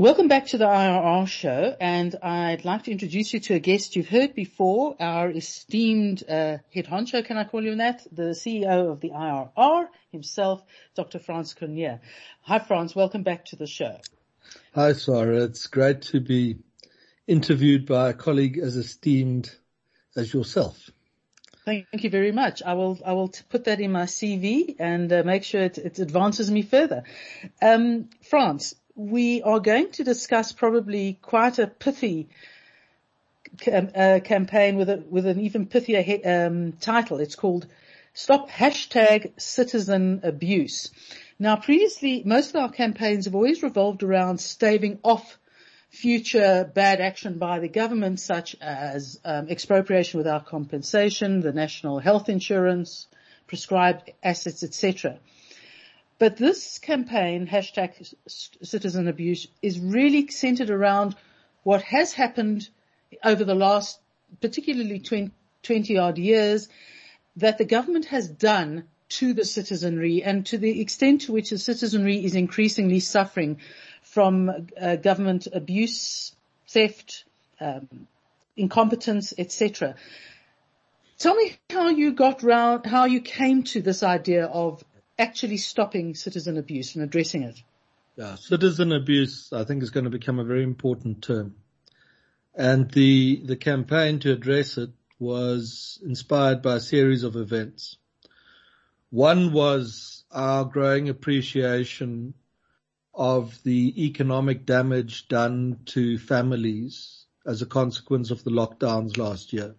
Welcome back to the IRR show, and I'd like to introduce you to a guest you've heard before, our esteemed uh, head honcho, can I call you that? The CEO of the IRR himself, Dr. Frans Cronje. Hi Frans, welcome back to the show. Hi Sarah, it's great to be interviewed by a colleague as esteemed as yourself. Thank you very much. I will I will put that in my CV and uh, make sure it, it, advances me further. Um, Frans, we are going to discuss probably quite a pithy cam- uh, campaign with a, with an even pithier he- um, title. It's called Stop Hashtag Citizen Abuse. Now previously, most of our campaigns have always revolved around staving off future bad action by the government such as um, expropriation without compensation, the national health insurance, prescribed assets, etc. But this campaign, hashtag citizen abuse, is really centered around what has happened over the last, particularly 20, 20 odd years, that the government has done to the citizenry and to the extent to which the citizenry is increasingly suffering from uh, government abuse, theft, um, incompetence, etc. Tell me how you got round, how you came to this idea of actually stopping citizen abuse and addressing it? Yeah, citizen abuse, I think, is going to become a very important term. And the, the campaign to address it was inspired by a series of events. One was our growing appreciation of the economic damage done to families as a consequence of the lockdowns last year.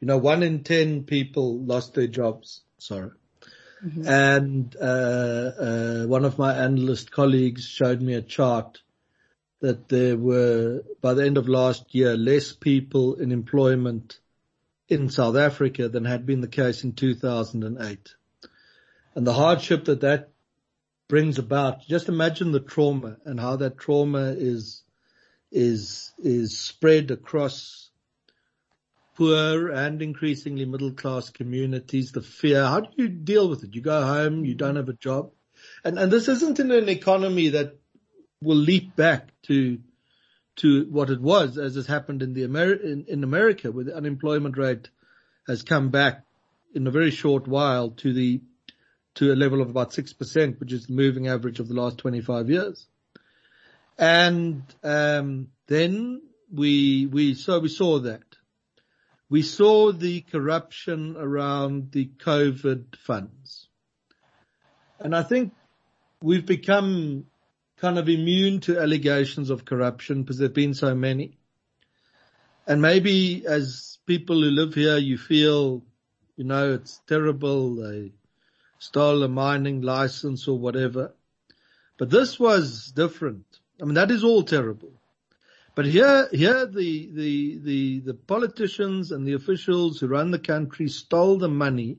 You know, one in 10 people lost their jobs. Sorry. Mm-hmm. And uh, uh, one of my analyst colleagues showed me a chart that there were, by the end of last year, less people in employment in South Africa than had been the case in 2008. And the hardship that that brings about, just imagine the trauma and how that trauma is, is, is spread across poor and increasingly middle class communities, the fear. How do you deal with it? You go home, you don't have a job. And, and this isn't in an economy that will leap back to, to what it was as has happened in the Ameri- in, in America where the unemployment rate has come back in a very short while to the, to a level of about 6%, which is the moving average of the last 25 years. And, um, then we, we, so we saw that. We saw the corruption around the COVID funds. And I think we've become kind of immune to allegations of corruption because there've been so many. And maybe as people who live here, you feel, you know, it's terrible. They stole a mining license or whatever. But this was different. I mean, that is all terrible. But here, here the, the, the, the politicians and the officials who run the country stole the money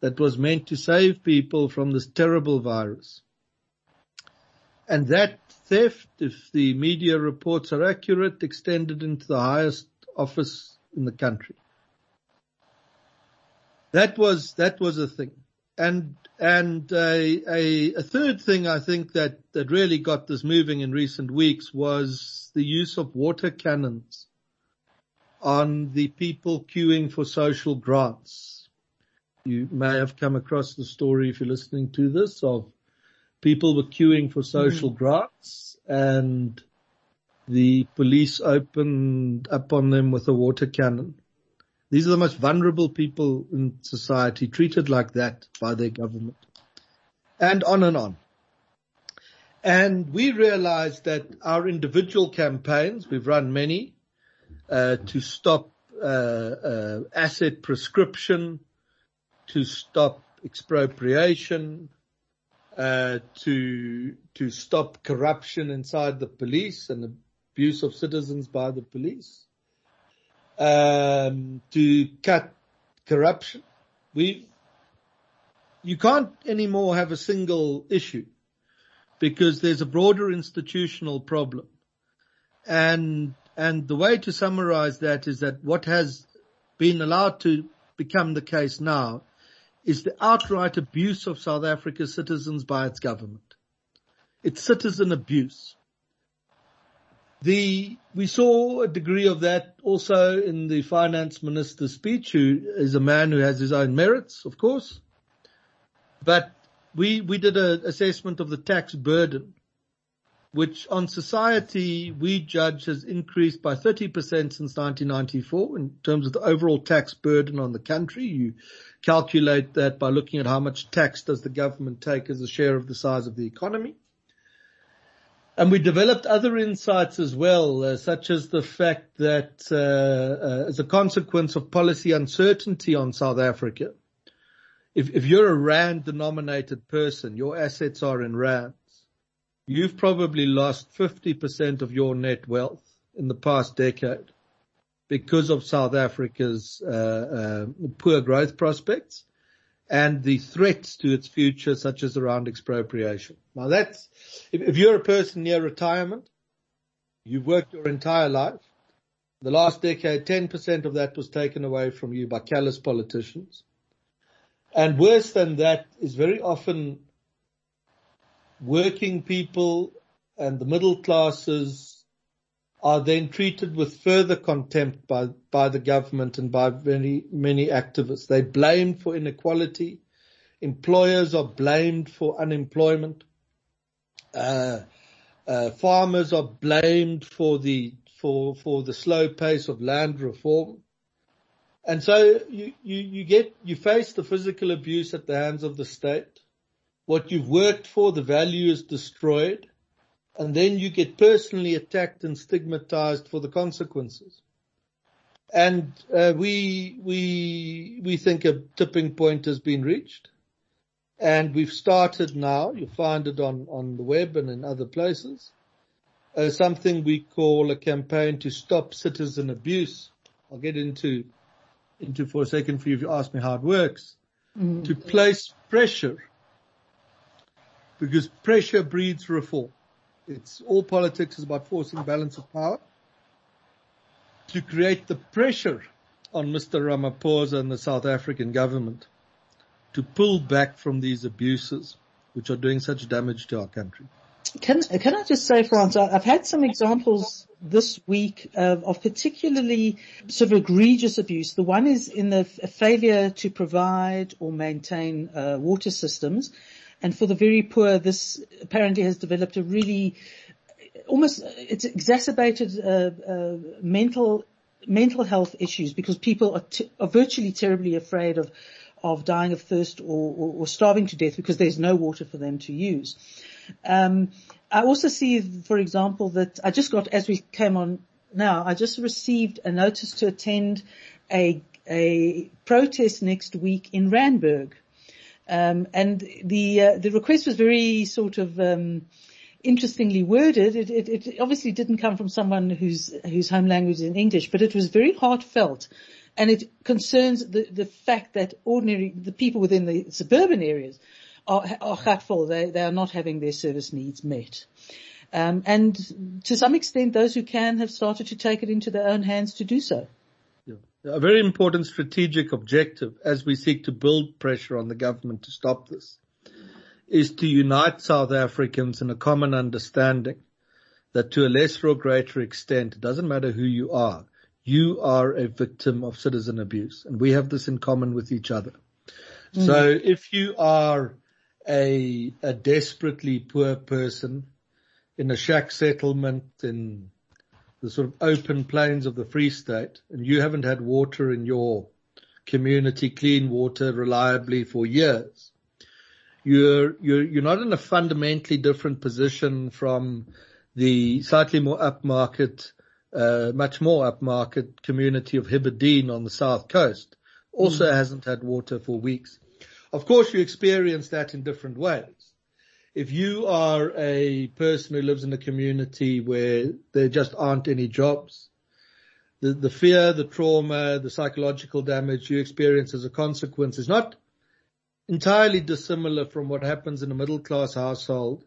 that was meant to save people from this terrible virus. And that theft, if the media reports are accurate, extended into the highest office in the country. That was, that was a thing. And and a, a, a, third thing I think that, that really got this moving in recent weeks was the use of water cannons on the people queuing for social grants. You may have come across the story if you're listening to this of people were queuing for social mm. grants and the police opened up on them with a water cannon. These are the most vulnerable people in society treated like that by their government. And on and on. And we realized that our individual campaigns, we've run many, uh, to stop uh, uh, asset prescription, to stop expropriation, uh, to to stop corruption inside the police and abuse of citizens by the police, um, to cut corruption. We, you can't anymore have a single issue because there's a broader institutional problem. And, and the way to summarize that is that what has been allowed to become the case now is the outright abuse of South Africa's citizens by its government. It's citizen abuse. The, we saw a degree of that also in the finance minister's speech, who is a man who has his own merits, of course. But we, we did an assessment of the tax burden, which on society we judge has increased by 30% since 1994 in terms of the overall tax burden on the country. You calculate that by looking at how much tax does the government take as a share of the size of the economy. And we developed other insights as well, uh, such as the fact that uh, uh, as a consequence of policy uncertainty on South Africa, if, if you're a rand denominated person, your assets are in rands, you've probably lost 50% of your net wealth in the past decade because of South Africa's uh, uh, poor growth prospects and the threats to its future, such as around expropriation. Now that's, if, if you're a person near retirement, you've worked your entire life, the last decade, 10% of that was taken away from you by callous politicians. And worse than that is very often working people and the middle classes are then treated with further contempt by, by the government and by many, many activists. They're blamed for inequality. Employers are blamed for unemployment. Uh, uh, farmers are blamed for the, for, for the slow pace of land reform. And so you, you, you get, you face the physical abuse at the hands of the state. What you've worked for, the value is destroyed and then you get personally attacked and stigmatized for the consequences. And uh, we we we think a tipping point has been reached, and we've started now. You'll find it on on the web and in other places. Uh, something we call a campaign to stop citizen abuse. I'll get into into for a second for you if you ask me how it works. Mm. To place pressure, because pressure breeds reform. It's all politics is about forcing balance of power to create the pressure on Mr. Ramaphosa and the South African government to pull back from these abuses which are doing such damage to our country. Can, can I just say, Frans, I've had some examples this week of, of, particularly sort of egregious abuse. The one is in the failure to provide or maintain uh, water systems. And for the very poor, this apparently has developed a really almost it's exacerbated uh, uh, mental mental health issues because people are, t- are virtually terribly afraid of of dying of thirst or, or, or, starving to death because there's no water for them to use. Um, I also see, for example, that I just got as we came on now, I just received a notice to attend a a protest next week in Randburg. Um, and the uh, the request was very sort of um, interestingly worded. It, it, it, obviously didn't come from someone whose whose home language is English, but it was very heartfelt, and it concerns the the fact that ordinary the people within the suburban areas are are. They they are not having their service needs met. Um, and to some extent, those who can have started to take it into their own hands to do so. A very important strategic objective as we seek to build pressure on the government to stop this is to unite South Africans in a common understanding that to a lesser or greater extent, it doesn't matter who you are, you are a victim of citizen abuse and we have this in common with each other. Mm. So if you are a, a desperately poor person in a shack settlement in the sort of open plains of the Free State and you haven't had water in your community, clean water reliably for years, you're, you're, you're not in a fundamentally different position from the slightly more upmarket, uh, much more upmarket community of Hibberdene on the south coast. Also mm. hasn't had water for weeks. Of course you experience that in different ways if you are a person who lives in a community where there just aren't any jobs, the, the fear, the trauma, the psychological damage you experience as a consequence is not entirely dissimilar from what happens in a middle class household.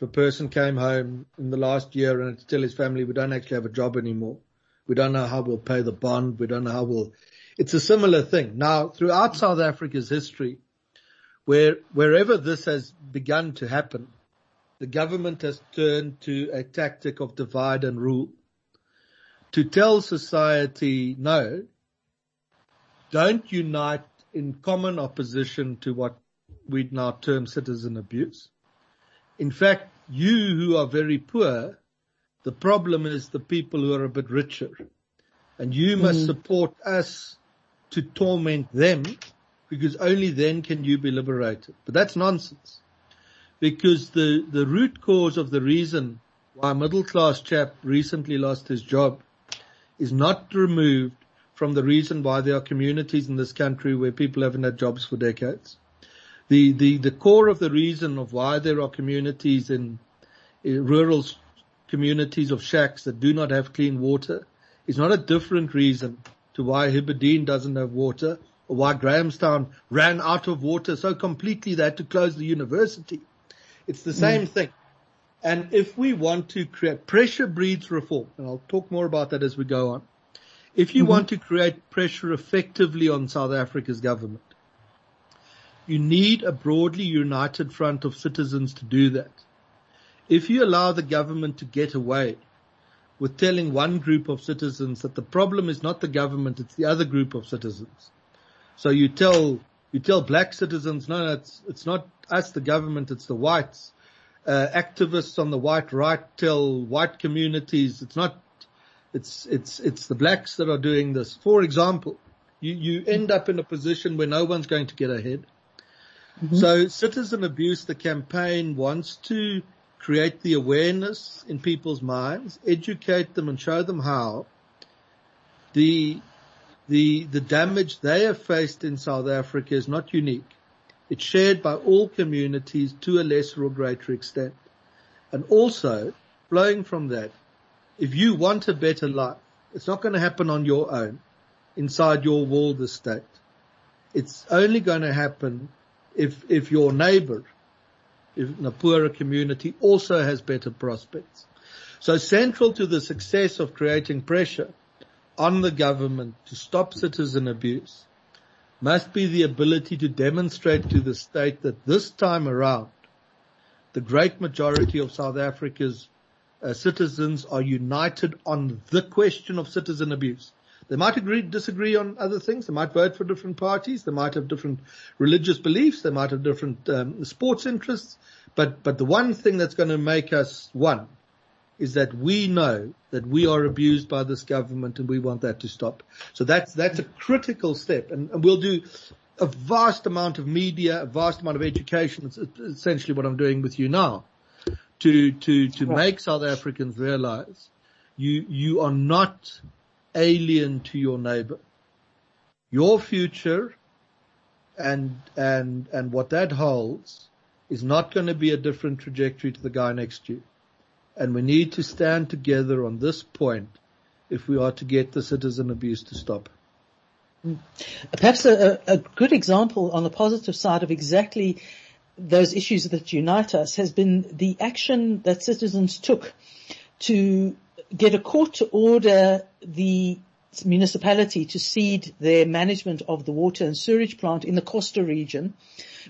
If a person came home in the last year and tell his family, we don't actually have a job anymore. We don't know how we'll pay the bond. We don't know how we'll, it's a similar thing. Now, throughout South Africa's history, where, wherever this has begun to happen, the government has turned to a tactic of divide and rule to tell society, no, don't unite in common opposition to what we now term citizen abuse. In fact, you who are very poor, the problem is the people who are a bit richer. And you mm. must support us to torment them because only then can you be liberated. But that's nonsense. Because the, the root cause of the reason why a middle class chap recently lost his job is not removed from the reason why there are communities in this country where people haven't had jobs for decades. The, the, the core of the reason of why there are communities in, in rural communities of shacks that do not have clean water is not a different reason to why Hibberdene doesn't have water or why Grahamstown ran out of water so completely they had to close the university. It's the same mm. thing. And if we want to create pressure breeds reform, and I'll talk more about that as we go on. If you mm-hmm. want to create pressure effectively on South Africa's government, you need a broadly united front of citizens to do that. If you allow the government to get away with telling one group of citizens that the problem is not the government, it's the other group of citizens. So you tell, you tell black citizens, no, no, it's, it's not us, the government, it's the whites. Uh, activists on the white right tell white communities, it's not it's, it's, it's the blacks that are doing this. For example, you, you end up in a position where no one's going to get ahead. Mm-hmm. So citizen abuse, the campaign wants to create the awareness in people's minds, educate them and show them how the, the, the damage they have faced in South Africa is not unique. It's shared by all communities to a lesser or greater extent. And also, flowing from that, if you want a better life, it's not going to happen on your own inside your walled estate. It's only going to happen if, if your neighbor if in a poorer community also has better prospects. So central to the success of creating pressure on the government to stop citizen abuse must be the ability to demonstrate to the state that this time around, the great majority of South Africa's uh, citizens are united on the question of citizen abuse. They might agree, disagree on other things. They might vote for different parties. They might have different religious beliefs. They might have different um, sports interests. But but the one thing that's going to make us one is that we know that we are abused by this government and we want that to stop. So that's that's a critical step, and, and we'll do a vast amount of media, a vast amount of education. It's essentially what I'm doing with you now to, to, to make South Africans realize you, you are not alien to your neighbor. Your future and, and, and what that holds is not going to be a different trajectory to the guy next to you. And we need to stand together on this point if we are to get the citizen abuse to stop. Perhaps a, a, good example on the positive side of exactly those issues that unite us has been the action that citizens took to get a court to order the municipality to cede their management of the water and sewage plant in the Costa region,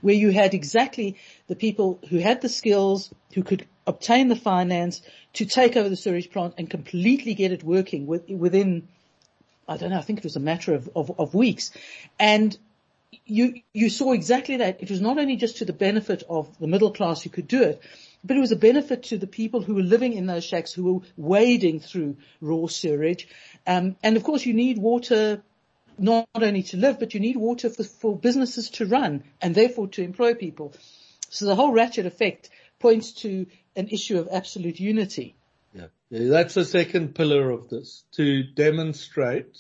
where you had exactly the people who had the skills, who could obtain the finance to take over the sewage plant and completely get it working within, I don't know, I think it was a matter of, of, of weeks. And you, you saw exactly that. It was not only just to the benefit of the middle class who could do it, but it was a benefit to the people who were living in those shacks who were wading through raw sewage. Um, and of course you need water not only to live, but you need water for, for businesses to run and therefore to employ people. So the whole ratchet effect points to an issue of absolute unity. Yeah. yeah that's the second pillar of this, to demonstrate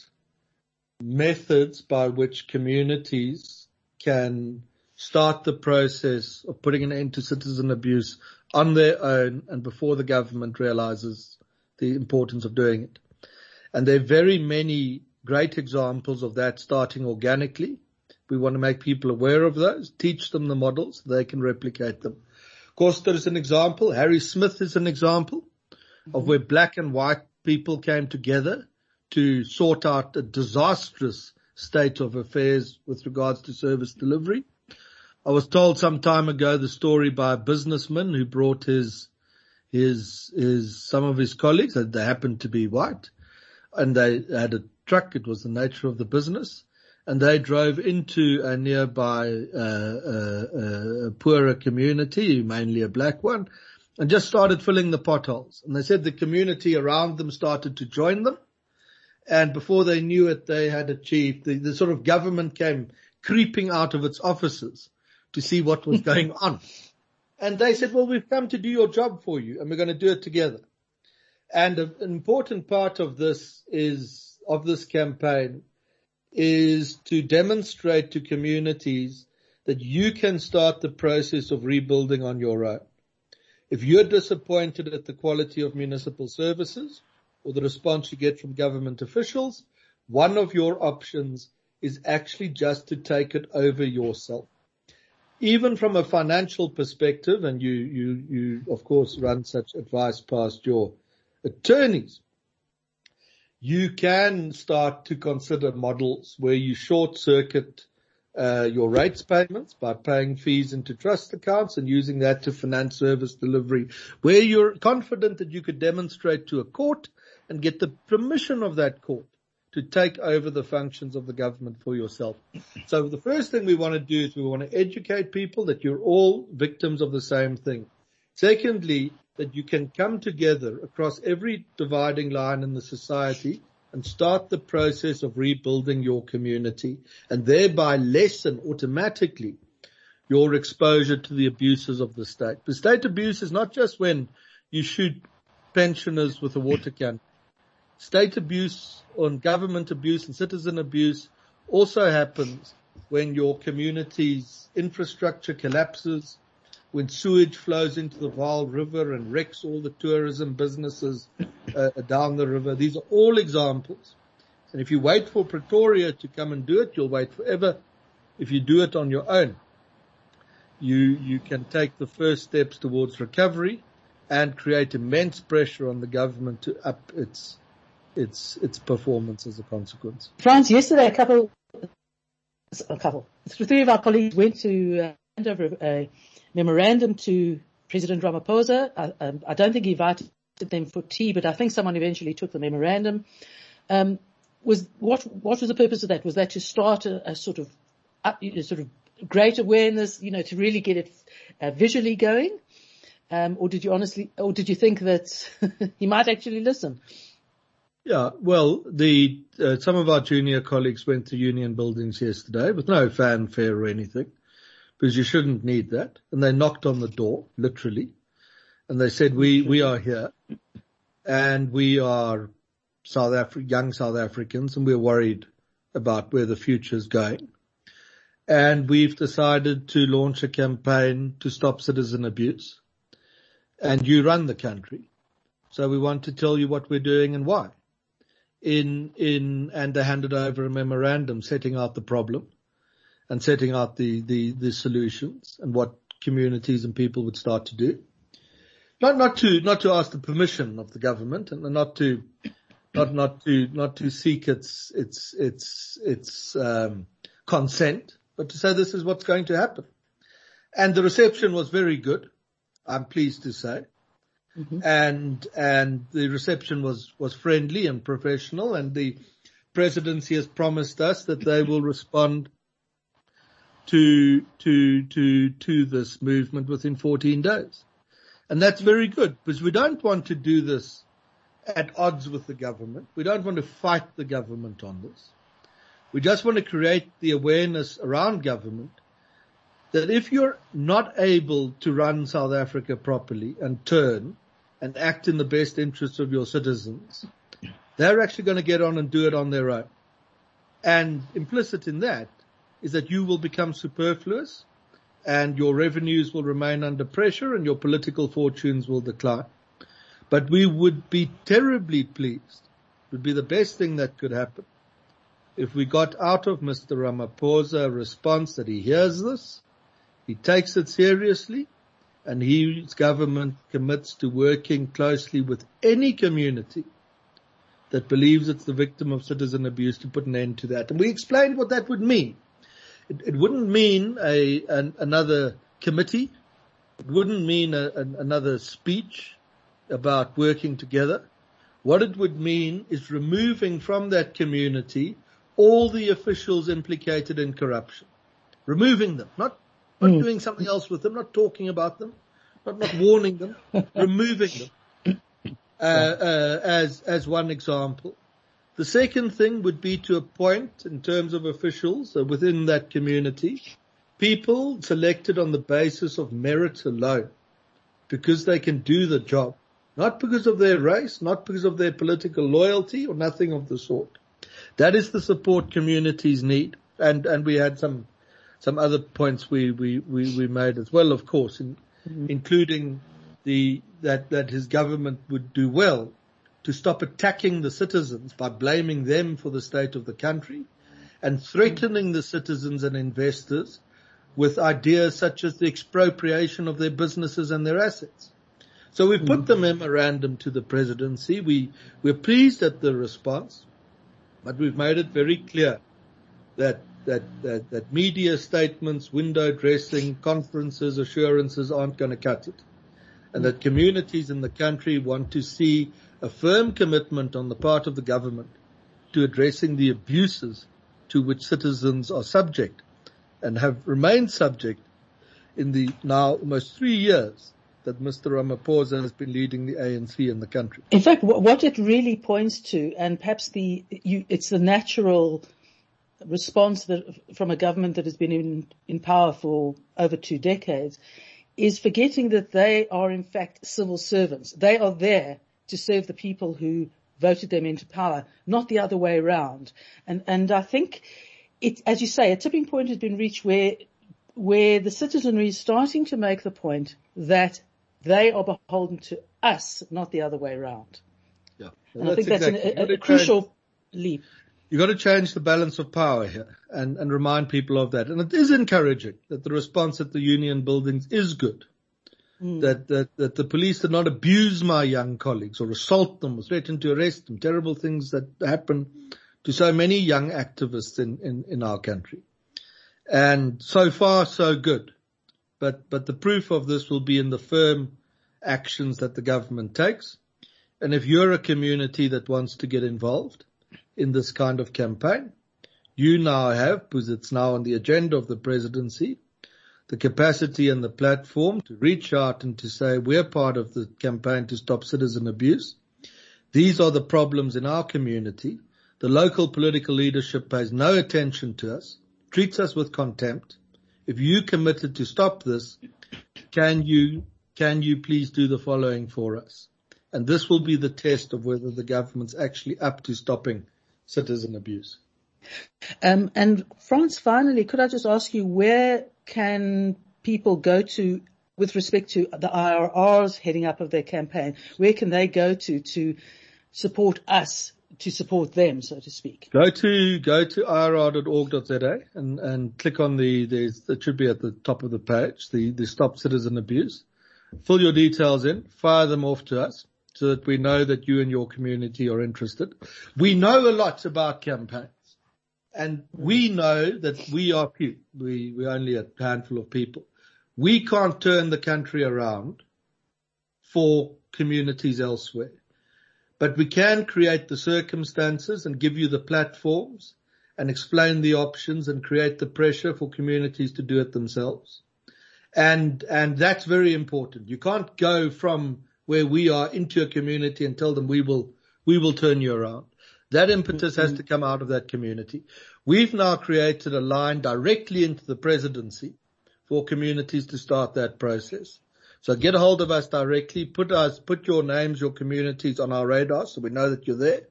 methods by which communities can start the process of putting an end to citizen abuse on their own and before the government realizes the importance of doing it. And there are very many great examples of that starting organically. We want to make people aware of those, teach them the models, so they can replicate them. Of course, there is an example. Harrismith is an example mm-hmm. of where black and white people came together to sort out a disastrous state of affairs with regards to service delivery. I was told some time ago the story by a businessman who brought his, his, his, some of his colleagues, they happened to be white, and they had a truck. It was the nature of the business. And they drove into a nearby, uh, uh, uh, poorer community, mainly a black one, and just started filling the potholes. And they said the community around them started to join them. And before they knew it, they had achieved the, the sort of government came creeping out of its offices to see what was going on. And they said, well, we've come to do your job for you and we're going to do it together. And an important part of this is, of this campaign is to demonstrate to communities that you can start the process of rebuilding on your own. If you're disappointed at the quality of municipal services or the response you get from government officials, one of your options is actually just to take it over yourself. Even from a financial perspective, and you, you, you of course run such advice past your attorneys, you can start to consider models where you short circuit uh, your rates payments by paying fees into trust accounts and using that to finance service delivery where you're confident that you could demonstrate to a court and get the permission of that court to take over the functions of the government for yourself. So the first thing we want to do is we want to educate people that you're all victims of the same thing. Secondly, that you can come together across every dividing line in the society and start the process of rebuilding your community and thereby lessen automatically your exposure to the abuses of the state. The state abuse is not just when you shoot pensioners with a water can. State abuse on government abuse and citizen abuse also happens when your community's infrastructure collapses, when sewage flows into the Vaal River and wrecks all the tourism businesses uh, down the river. These are all examples. And if you wait for Pretoria to come and do it, you'll wait forever. If you do it on your own, you, you can take the first steps towards recovery and create immense pressure on the government to up its, its, its performance as a consequence. Frans, yesterday a couple, a couple, three of our colleagues went to uh, hand over a memorandum to President Ramaphosa. I, um, I, don't think he invited them for tea, but I think someone eventually took the memorandum. Um, was what what was the purpose of that? Was that to start a, a sort of a sort of great awareness, you know, to really get it uh, visually going, um, or did you honestly, or did you think that he might actually listen? Yeah, well, the uh, some of our junior colleagues went to union buildings yesterday with no fanfare or anything because you shouldn't need that. And they knocked on the door, literally, and they said, we, we are here and we are South Afri- young South Africans and we're worried about where the future is going. And we've decided to launch a campaign to stop citizen abuse. And you run the country. So we want to tell you what we're doing and why. In, in, and they handed over a memorandum setting out the problem and setting out the, the, the solutions and what communities and people would start to do. Not, not to, not to ask the permission of the government and not to, not, not to, not to seek its, its, its, its, um, consent, but to say this is what's going to happen. And the reception was very good. I'm pleased to say. Mm-hmm. And, and the reception was, was friendly and professional and the presidency has promised us that they will respond to, to, to, to this movement within 14 days. And that's very good because we don't want to do this at odds with the government. We don't want to fight the government on this. We just want to create the awareness around government that if you're not able to run South Africa properly and turn and act in the best interests of your citizens, they're actually going to get on and do it on their own. And implicit in that is that you will become superfluous and your revenues will remain under pressure and your political fortunes will decline. But we would be terribly pleased it would be the best thing that could happen if we got out of Mr. Ramaphosa a response that he hears this, he takes it seriously, and his government commits to working closely with any community that believes it's the victim of citizen abuse to put an end to that. And we explained what that would mean. It, it wouldn't mean a, an, another committee. It wouldn't mean a, an, another speech about working together. What it would mean is removing from that community all the officials implicated in corruption. Removing them, not, not mm. doing something else with them, not talking about them, not, not warning them, removing them. Uh, uh, as, as one example. The second thing would be to appoint, in terms of officials uh, within that community, people selected on the basis of merit alone, because they can do the job, not because of their race, not because of their political loyalty or nothing of the sort. That is the support communities need. And, and we had some, some other points we, we, we, we made as well, of course, in, mm-hmm. including the, that, that his government would do well to stop attacking the citizens by blaming them for the state of the country and threatening the citizens and investors with ideas such as the expropriation of their businesses and their assets. So we put the memorandum to the presidency. We, we're pleased at the response. But we've made it very clear that that, that, that media statements, window dressing, conferences, assurances aren't going to cut it. And that communities in the country want to see a firm commitment on the part of the government to addressing the abuses to which citizens are subject and have remained subject in the now almost three years that Mr. Ramaphosa has been leading the ANC in the country. In fact, what it really points to, and perhaps the you, it's the natural response that, from a government that has been in, in power for over two decades, is forgetting that they are in fact civil servants. They are there to serve the people who voted them into power, not the other way around. And and I think it, as you say, a tipping point has been reached where where the citizenry is starting to make the point that they are beholden to us, not the other way around. Yeah. And, and I think that's exactly. an, a, a crucial leap. You've got to change the balance of power here and, and remind people of that. And it is encouraging that the response at the union buildings is good. Mm. That, that, that the police did not abuse my young colleagues or assault them or threaten to arrest them. Terrible things that happen to so many young activists in, in, in our country. And so far, so good but, but the proof of this will be in the firm actions that the government takes. And if you're a community that wants to get involved in this kind of campaign, you now have, because it's now on the agenda of the presidency, the capacity and the platform to reach out and to say we're part of the campaign to stop citizen abuse. These are the problems in our community. The local political leadership pays no attention to us, treats us with contempt, if you committed to stop this, can you, can you please do the following for us? And this will be the test of whether the government's actually up to stopping citizen abuse. Um, and Frans, finally, could I just ask you where can people go to with respect to the IRRs heading up of their campaign? Where can they go to to support us to support them, so to speak? Go to go to irr.org.za and and click on the there's it should be at the top of the page the the stop citizen abuse. Fill your details in, fire them off to us so that we know that you and your community are interested. We know a lot about campaigns. And we know that we are few. We, we're only a handful of people. We can't turn the country around for communities elsewhere but we can create the circumstances and give you the platforms and explain the options and create the pressure for communities to do it themselves. And, and that's very important. You can't go from where we are into a community and tell them we will, we will turn you around. That impetus has to come out of that community. We've now created a line directly into the presidency for communities to start that process. So get a hold of us directly. Put us, put your names, your communities on our radar so we know that you're there.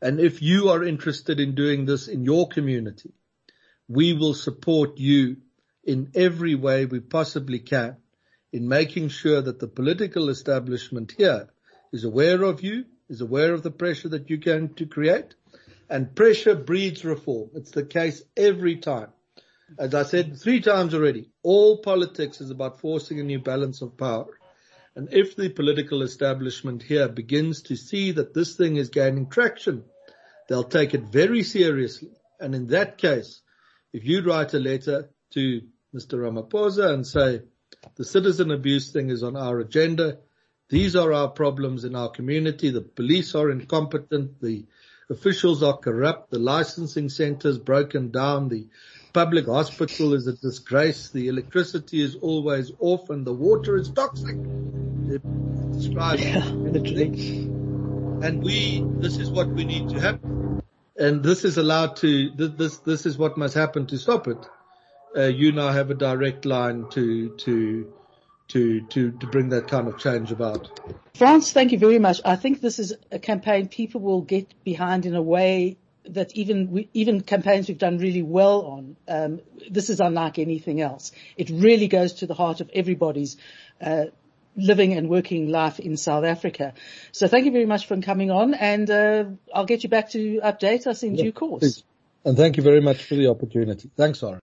And if you are interested in doing this in your community, we will support you in every way we possibly can in making sure that the political establishment here is aware of you is aware of the pressure that you're going to create and pressure breeds reform. It's the case every time. As I said three times already, all politics is about forcing a new balance of power. And if the political establishment here begins to see that this thing is gaining traction, they'll take it very seriously. And in that case, if you write a letter to Mr. Ramaphosa and say, the citizen abuse thing is on our agenda. These are our problems in our community. The police are incompetent. The officials are corrupt. The licensing center is broken down. The public hospital is a disgrace. The electricity is always off and the water is toxic. yeah, And we, this is what we need to happen. And this is allowed to, this, this is what must happen to stop it uh, you now have a direct line to to to to to bring that kind of change about. Frans, thank you very much. I think this is a campaign people will get behind in a way that even even campaigns we've done really well on. Um, this is unlike anything else. It really goes to the heart of everybody's. Uh, living and working life in South Africa. So thank you very much for coming on and, uh, I'll get you back to update us in yeah, due course. Please. And thank you very much for the opportunity. Thanks, Sarah.